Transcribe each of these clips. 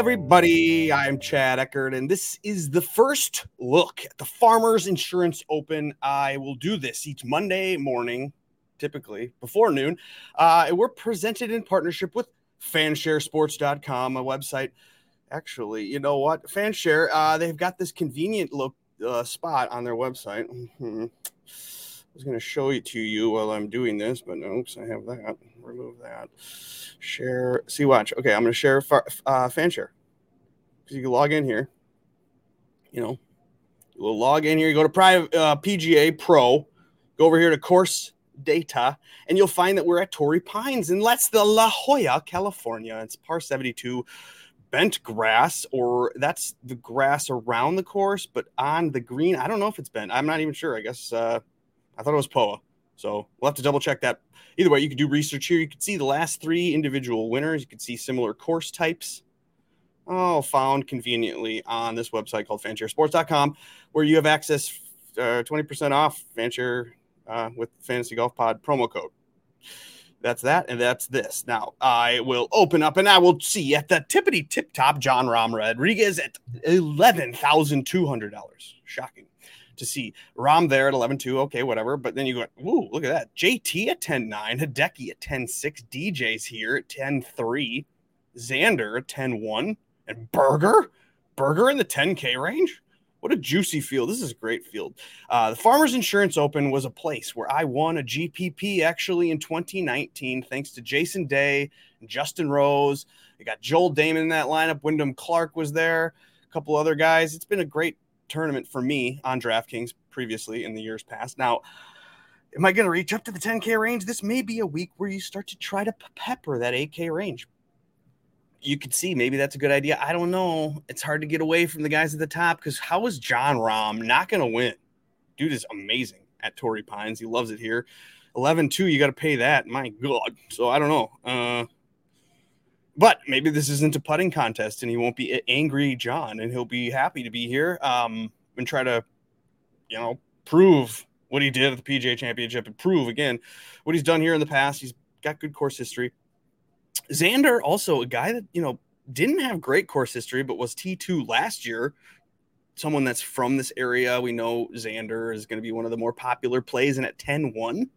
Everybody, I'm Chad Eckert, and this is the first look at the Farmers Insurance Open. I will do this each Monday morning, typically before noon. Uh, we're presented in partnership with fansharesports.com, a website. Actually, you know what? Fanshare, uh, they've got this convenient look uh, spot on their website. Mm-hmm. I was going to show it to you while I'm doing this, but oops, I have that. Remove that. Share. See, watch. Okay, I'm going to share far, uh. Because you can log in here. You know, you'll log in here. You go to private uh, PGA Pro. Go over here to course data, and you'll find that we're at Torrey Pines, and that's the La Jolla, California. It's par 72 bent grass, or that's the grass around the course, but on the green, I don't know if it's bent. I'm not even sure. I guess uh, I thought it was POA. So we'll have to double check that. Either way, you can do research here. You can see the last three individual winners. You can see similar course types. Oh, found conveniently on this website called fansharesports.com, where you have access uh, 20% off fanshare uh, with Fantasy Golf Pod promo code. That's that, and that's this. Now I will open up and I will see at the tippity tip top Jon Rahm Rodriguez at eleven thousand two hundred dollars. Shocking to see Rahm there at 11 2. Okay, whatever. But then you go, ooh, look at that. JT at 10 9, Hideki at 10 6, DJ's here at 10 3, Xander at 10 1, and Berger in the 10K range. What a juicy field. This is a great field. Uh, the Farmers Insurance Open was a place where I won a GPP actually in 2019, thanks to Jason Day and Justin Rose. You got Joel Dahmen in that lineup. Wyndham Clark was there, a couple other guys. It's been a great tournament for me on DraftKings previously in the years past. Now, am I going to reach up to the 10K range? This may be a week where you start to try to pepper that 8K range. You could see maybe that's a good idea. I don't know. It's hard to get away from the guys at the top because how is Jon Rahm not going to win? Dude is amazing at Torrey Pines. He loves it here. 11 2, you got to pay that. My God. So I don't know. Uh, but maybe this isn't a putting contest and he won't be angry Jon and he'll be happy to be here um, and try to, you know, prove what he did at the PGA Championship and prove again what he's done here in the past. He's got good course history. Xander, also a guy that, you know, didn't have great course history, but was T2 last year. Someone that's from this area. We know Xander is going to be one of the more popular plays, and at 10 1,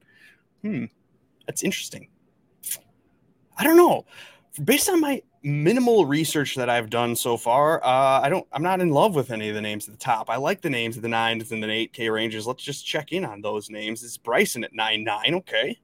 hmm, that's interesting. I don't know based on my minimal research that I've done so far, uh, I don't, I'm not in love with any of the names at the top. I like the names of the nines and the eight K ranges. Let's just check in on those names. It's Bryson at nine nine. Okay.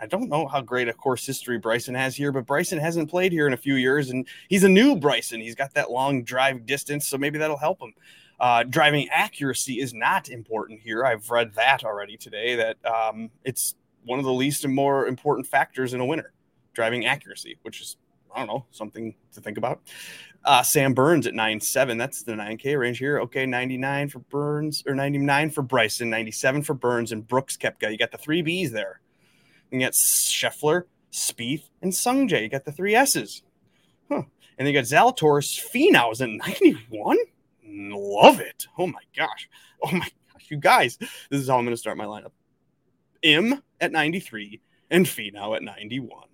I don't know how great a course history Bryson has here, but Bryson hasn't played here in a few years, and he's a new Bryson. He's got that long drive distance, so maybe that'll help him. Uh, driving accuracy is not important here. I've read that already today. That um, it's one of the least and more important factors in a winner driving accuracy, which is I don't know something to think about. Uh, Sam Burns at nine seven. That's the nine K range here. Okay, ninety nine for Burns or ninety nine for Bryson, ninety seven for Burns and Brooks Koepka. You got the three Bs there. You got Scheffler, Spieth, and Sungjae. You got the three S's. Huh. And then you got Zalatoris, Finau's at ninety one. Love it. Oh my gosh. Oh my gosh, you guys. This is how I'm going to start my lineup. Im at 93 and Finau at 91.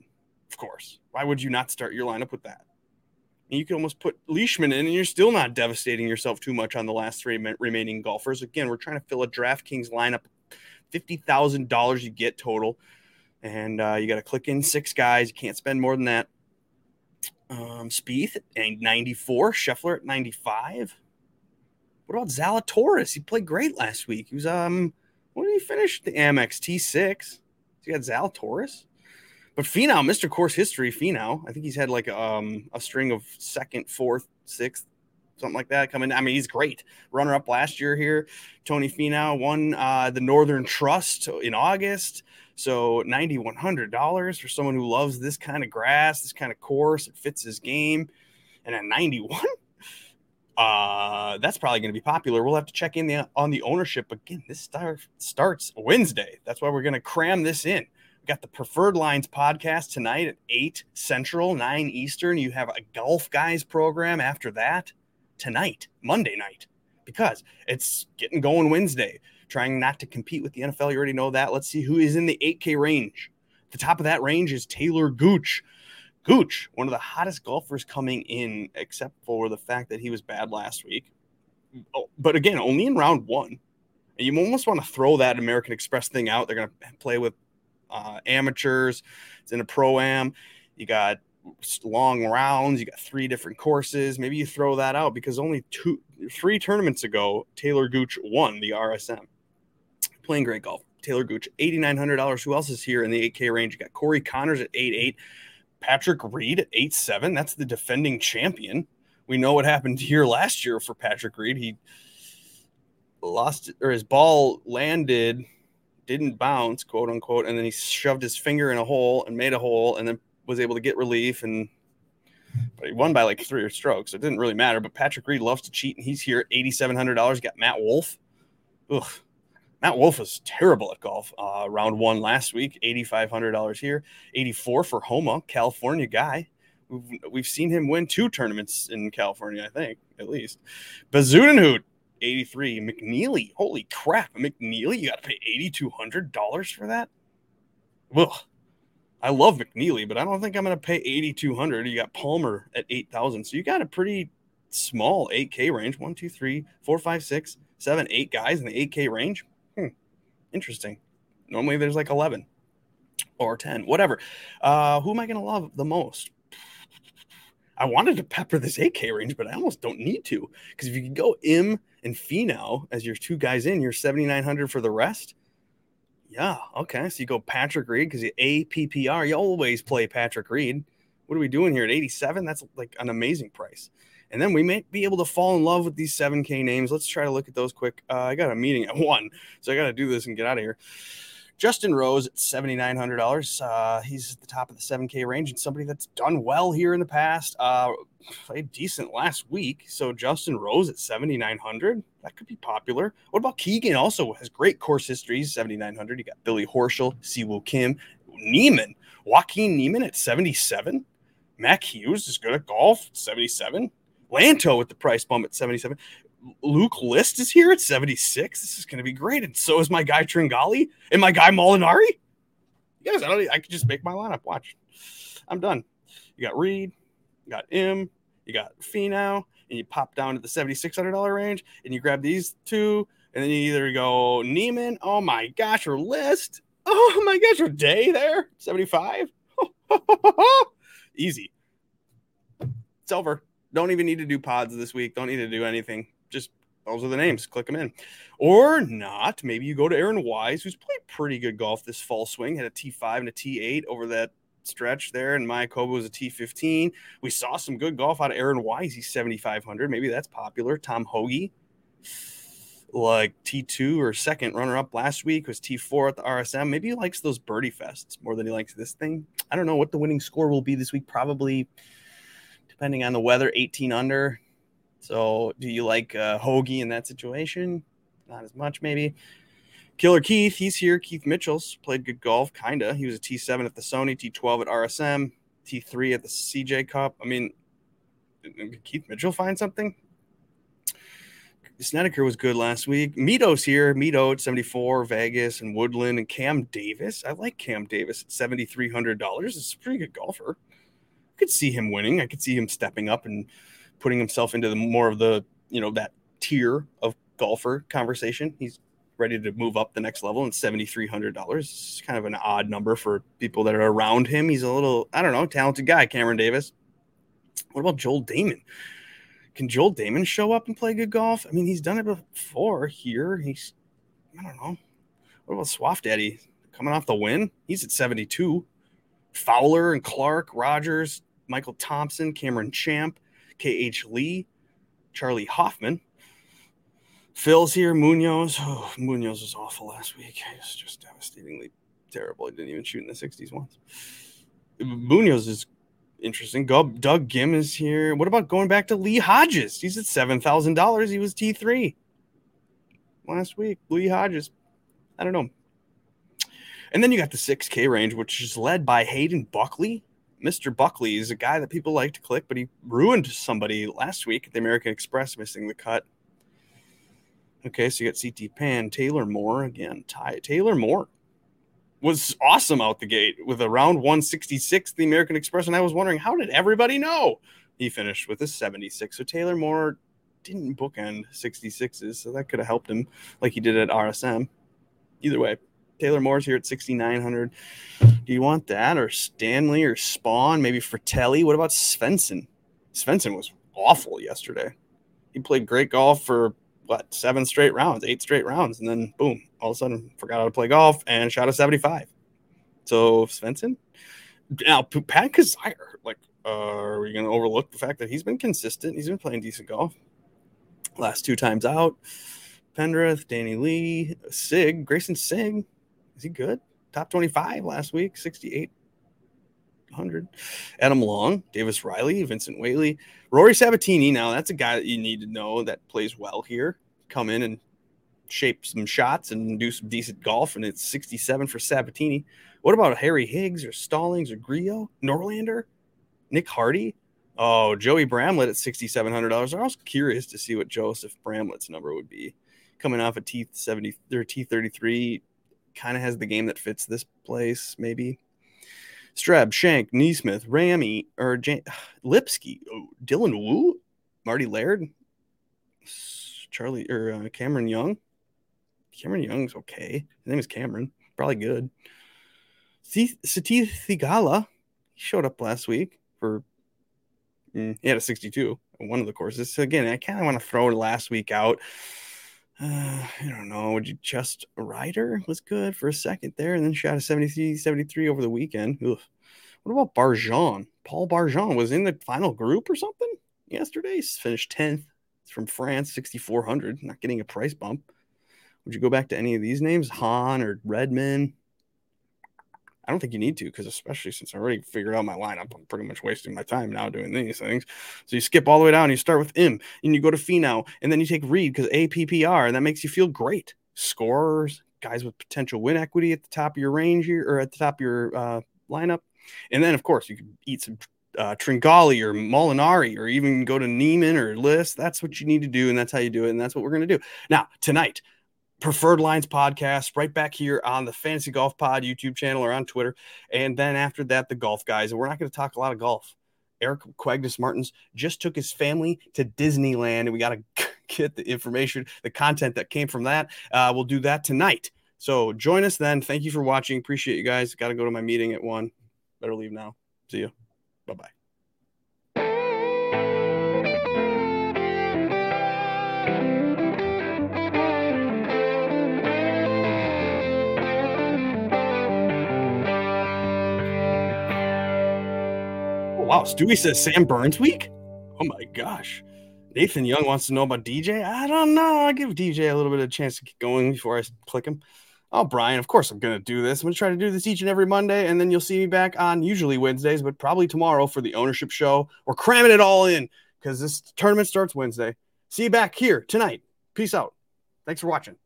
Of course. Why would you not start your lineup with that? And you can almost put Leishman in, and you're still not devastating yourself too much on the last three remaining golfers. Again, we're trying to fill a DraftKings lineup, fifty thousand dollars you get total, and uh, you got to click in six guys. You can't spend more than that. Um, Spieth at 94, Scheffler at 95. What about Zalatoris? He played great last week. He was um, when did he finish the Amex T6? He got Zalatoris. But Finau, Mr. Course History, Finau, I think he's had like um, a string of second, fourth, sixth, something like that coming. I mean, he's great. Runner up last year here. Tony Finau won uh, the Northern Trust in August. So $9,100 for someone who loves this kind of grass, this kind of course. It fits his game. And at 91, uh, that's probably going to be popular. We'll have to check in the, on the ownership again. This start, starts Wednesday. That's why we're going to cram this in We've got the Preferred Lines podcast tonight at 8 Central, 9 Eastern. You have a Golf Guys program after that tonight, Monday night, because it's getting going Wednesday. Trying not to compete with the NFL. You already know that. Let's see who is in the 8K range. The top of that range is Taylor Gooch. Gooch, one of the hottest golfers coming in, except for the fact that he was bad last week. Oh, but again, only in round one. And you almost want to throw that American Express thing out. They're going to play with uh, amateurs. It's in a pro am. You got long rounds. You got three different courses. Maybe you throw that out because only two, three tournaments ago, Taylor Gooch won the RSM. Playing great golf. Taylor Gooch, $8,900. Who else is here in the 8K range? You got Corey Conners at 8.8, Patrick Reed at 8.7. That's the defending champion. We know what happened here last year for Patrick Reed. He lost or his ball landed, didn't bounce, quote unquote, and then he shoved his finger in a hole and made a hole and then was able to get relief and but he won by like three strokes. So it didn't really matter. But Patrick Reed loves to cheat, and he's here at eighty-seven hundred dollars. Got Matt Wolff. Ugh. Matt Wolff was terrible at golf. Uh, round one last week, eighty-five hundred dollars here. Eighty-four for Homa, California guy. We've, we've seen him win two tournaments in California, I think, at least. Bezuidenhout, 83. McNealy, holy crap. McNealy, you got to pay $8,200 for that? Well, I love McNealy, but I don't think I'm going to pay 8,200. You got Palmer at 8,000. So you got a pretty small 8K range. One, two, three, four, five, six, seven, eight guys in the 8K range. Interesting. Normally there's like 11 or 10, whatever. Uh, who am I going to love the most? I wanted to pepper this 8K range, but I almost don't need to because if you can go Im and Finau as your two guys in, you're 7,900 for the rest. Yeah, okay. So you go Patrick Reed because you APPR. You always play Patrick Reed. What are we doing here at 87? That's like an amazing price. And then we may be able to fall in love with these 7K names. Let's try to look at those quick. Uh, I got a meeting at one, so I got to do this and get out of here. Justin Rose at $7,900. Uh, he's at the top of the 7K range and somebody that's done well here in the past. Uh, played decent last week. So Justin Rose at 7,900. That could be popular. What about Keegan? Also has great course history. 7,900. You got Billy Horschel, Siwoo Kim, Niemann, Joaquin Niemann at 77. Mac Hughes is good at golf, 77. Lanto with the price bump at 77. Luke List is here at 76. This is going to be great. And so is my guy Tringali and my guy Molinari. You guys, I, don't, I could just make my lineup. Watch. I'm done. You got Reed, you got Im, you got Finau, and you pop down to the $7,600 range and you grab these two. And then you either go Niemann. Oh my gosh, or List. Oh my gosh, or Day there. 75. Easy. It's over. Don't even need to do pods this week. Don't need to do anything just those are the names. Click them in. Or not. Maybe you go to Aaron Wise, who's played pretty good golf this fall swing, had a T5 and a T8 over that stretch there, and Mayakoba was a T15. We saw some good golf out of Aaron Wise. He's 7,500. Maybe that's popular. Tom Hoge, like T2 or second runner up last week, was T4 at the RSM. Maybe he likes those birdie fests more than he likes this thing. I don't know what the winning score will be this week. Probably, depending on the weather, 18 under. So, do you like uh, Hoagie in that situation? Not as much, maybe. Killer Keith, he's here. Keith Mitchell's played good golf, kinda. He was a T7 at the Sony, T12 at RSM, T3 at the CJ Cup. I mean, Keith Mitchell find something? Snedeker was good last week. Mito's here. Mito at 74, Vegas and Woodland and Cam Davis. I like Cam Davis at $7,300. It's a pretty good golfer. Could see him winning. I could see him stepping up and putting himself into the more of the you know that tier of golfer conversation. He's ready to move up the next level and $7,300. is kind of an odd number for people that are around him. He's a little, I don't know, talented guy, Cameron Davis. What about Joel Dahmen? Can Joel Dahmen show up and play good golf? I mean, he's done it before here. He's, I don't know. What about Swaff Daddy coming off the win? He's at 72. Fowler and Clark, Rogers, Michael Thompson, Cameron Champ, K.H. Lee, Charley Hoffman. Phil's here, Munoz. Oh, Munoz was awful last week. He was just devastatingly terrible. He didn't even shoot in the 60s once. Munoz is interesting. Doug Ghim is here. What about going back to Lee Hodges? He's at $7,000. He was T3 last week. Lee Hodges. I don't know. And then you got the 6K range, which is led by Hayden Buckley, Mr. Buckley is a guy that people like to click, but he ruined somebody last week at the American Express, missing the cut. Okay, so you got CT Pan, Taylor Moore again. Ty, Taylor Moore. was awesome out the gate with a round 166 the American Express. And I was wondering, how did everybody know? He finished with a 76. So Taylor Moore didn't bookend 66s, so that could have helped him like he did at RSM. Either way, Taylor Moore's here at 6,900. Do you want that or Stanley or Spaun? Maybe Fratelli? What about Svensson? Svensson was awful yesterday. He played great golf for what seven straight rounds, eight straight rounds, and then boom, all of a sudden forgot how to play golf and shot a 75. So Svensson. Now Pat Kizzire, like, uh, are we going to overlook the fact that he's been consistent? He's been playing decent golf. Last two times out, Pendrith, Danny Lee, Sigg, Greyson Sigg. Is he good? Top 25 last week, 6,800. Adam Long, Davis Riley, Vincent Whaley, Rory Sabatini. Now, that's a guy that you need to know that plays well here. Come in and shape some shots and do some decent golf, and it's 67 for Sabatini. What about Harry Higgs or Stallings or Grillo, Norlander, Nick Hardy? Oh, Joey Bramlett at $6,700. I was curious to see what Joseph Bramlett's number would be. Coming off a T70 or T33, kind of has the game that fits this place, maybe. Streb, Schenk, NeSmith, Ramey, or Lipsky, oh, Dylan Wu, Marty Laird, Charlie or uh, Cameron Young. Cameron Young's okay. His name is Cameron. Probably good. Sahith Theegala, he showed up last week for mm, he had a 62 on one of the courses. So again, I kind of want to throw last week out. Uh, I don't know. Would you just Ryder was good for a second there and then shot a 73 73 over the weekend? What about Barjon? Paul Barjon was in the final group or something yesterday. Finished 10th. It's from France, 6,400. Not getting a price bump. Would you go back to any of these names? Hahn or Redman? I don't think you need to because, especially since I already figured out my lineup, I'm pretty much wasting my time now doing these things. So you skip all the way down, you start with Im, and you go to Finau, and then you take Reed because APPR, and that makes you feel great. Scorers, guys with potential win equity at the top of your range here, or at the top of your uh, lineup. And then, of course, you can eat some uh, Tringali or Molinari, or even go to Niemann or List. That's what you need to do, and that's how you do it, and that's what we're going to do. Now, tonight, Preferred Lines podcast right back here on the Fantasy Golf Pod YouTube channel or on Twitter. And then after that, the golf guys. And we're not going to talk a lot of golf. Eric Quagdis Martins just took his family to Disneyland, and we got to get the information, the content that came from that. Uh, we'll do that tonight. So join us then. Thank you for watching. Appreciate you guys. Got to go to my meeting at one. Better leave now. See you. Bye bye. Wow, Stewie says Sam Burns week. Oh my gosh. Nathan Young wants to know about DJ. I don't know. I'll give DJ a little bit of a chance to get going before I click him. Oh, Brian, of course I'm going to do this. I'm going to try to do this each and every Monday, and then you'll see me back on usually Wednesdays, but probably tomorrow for the ownership show. We're cramming it all in because this tournament starts Wednesday. See you back here tonight. Peace out. Thanks for watching.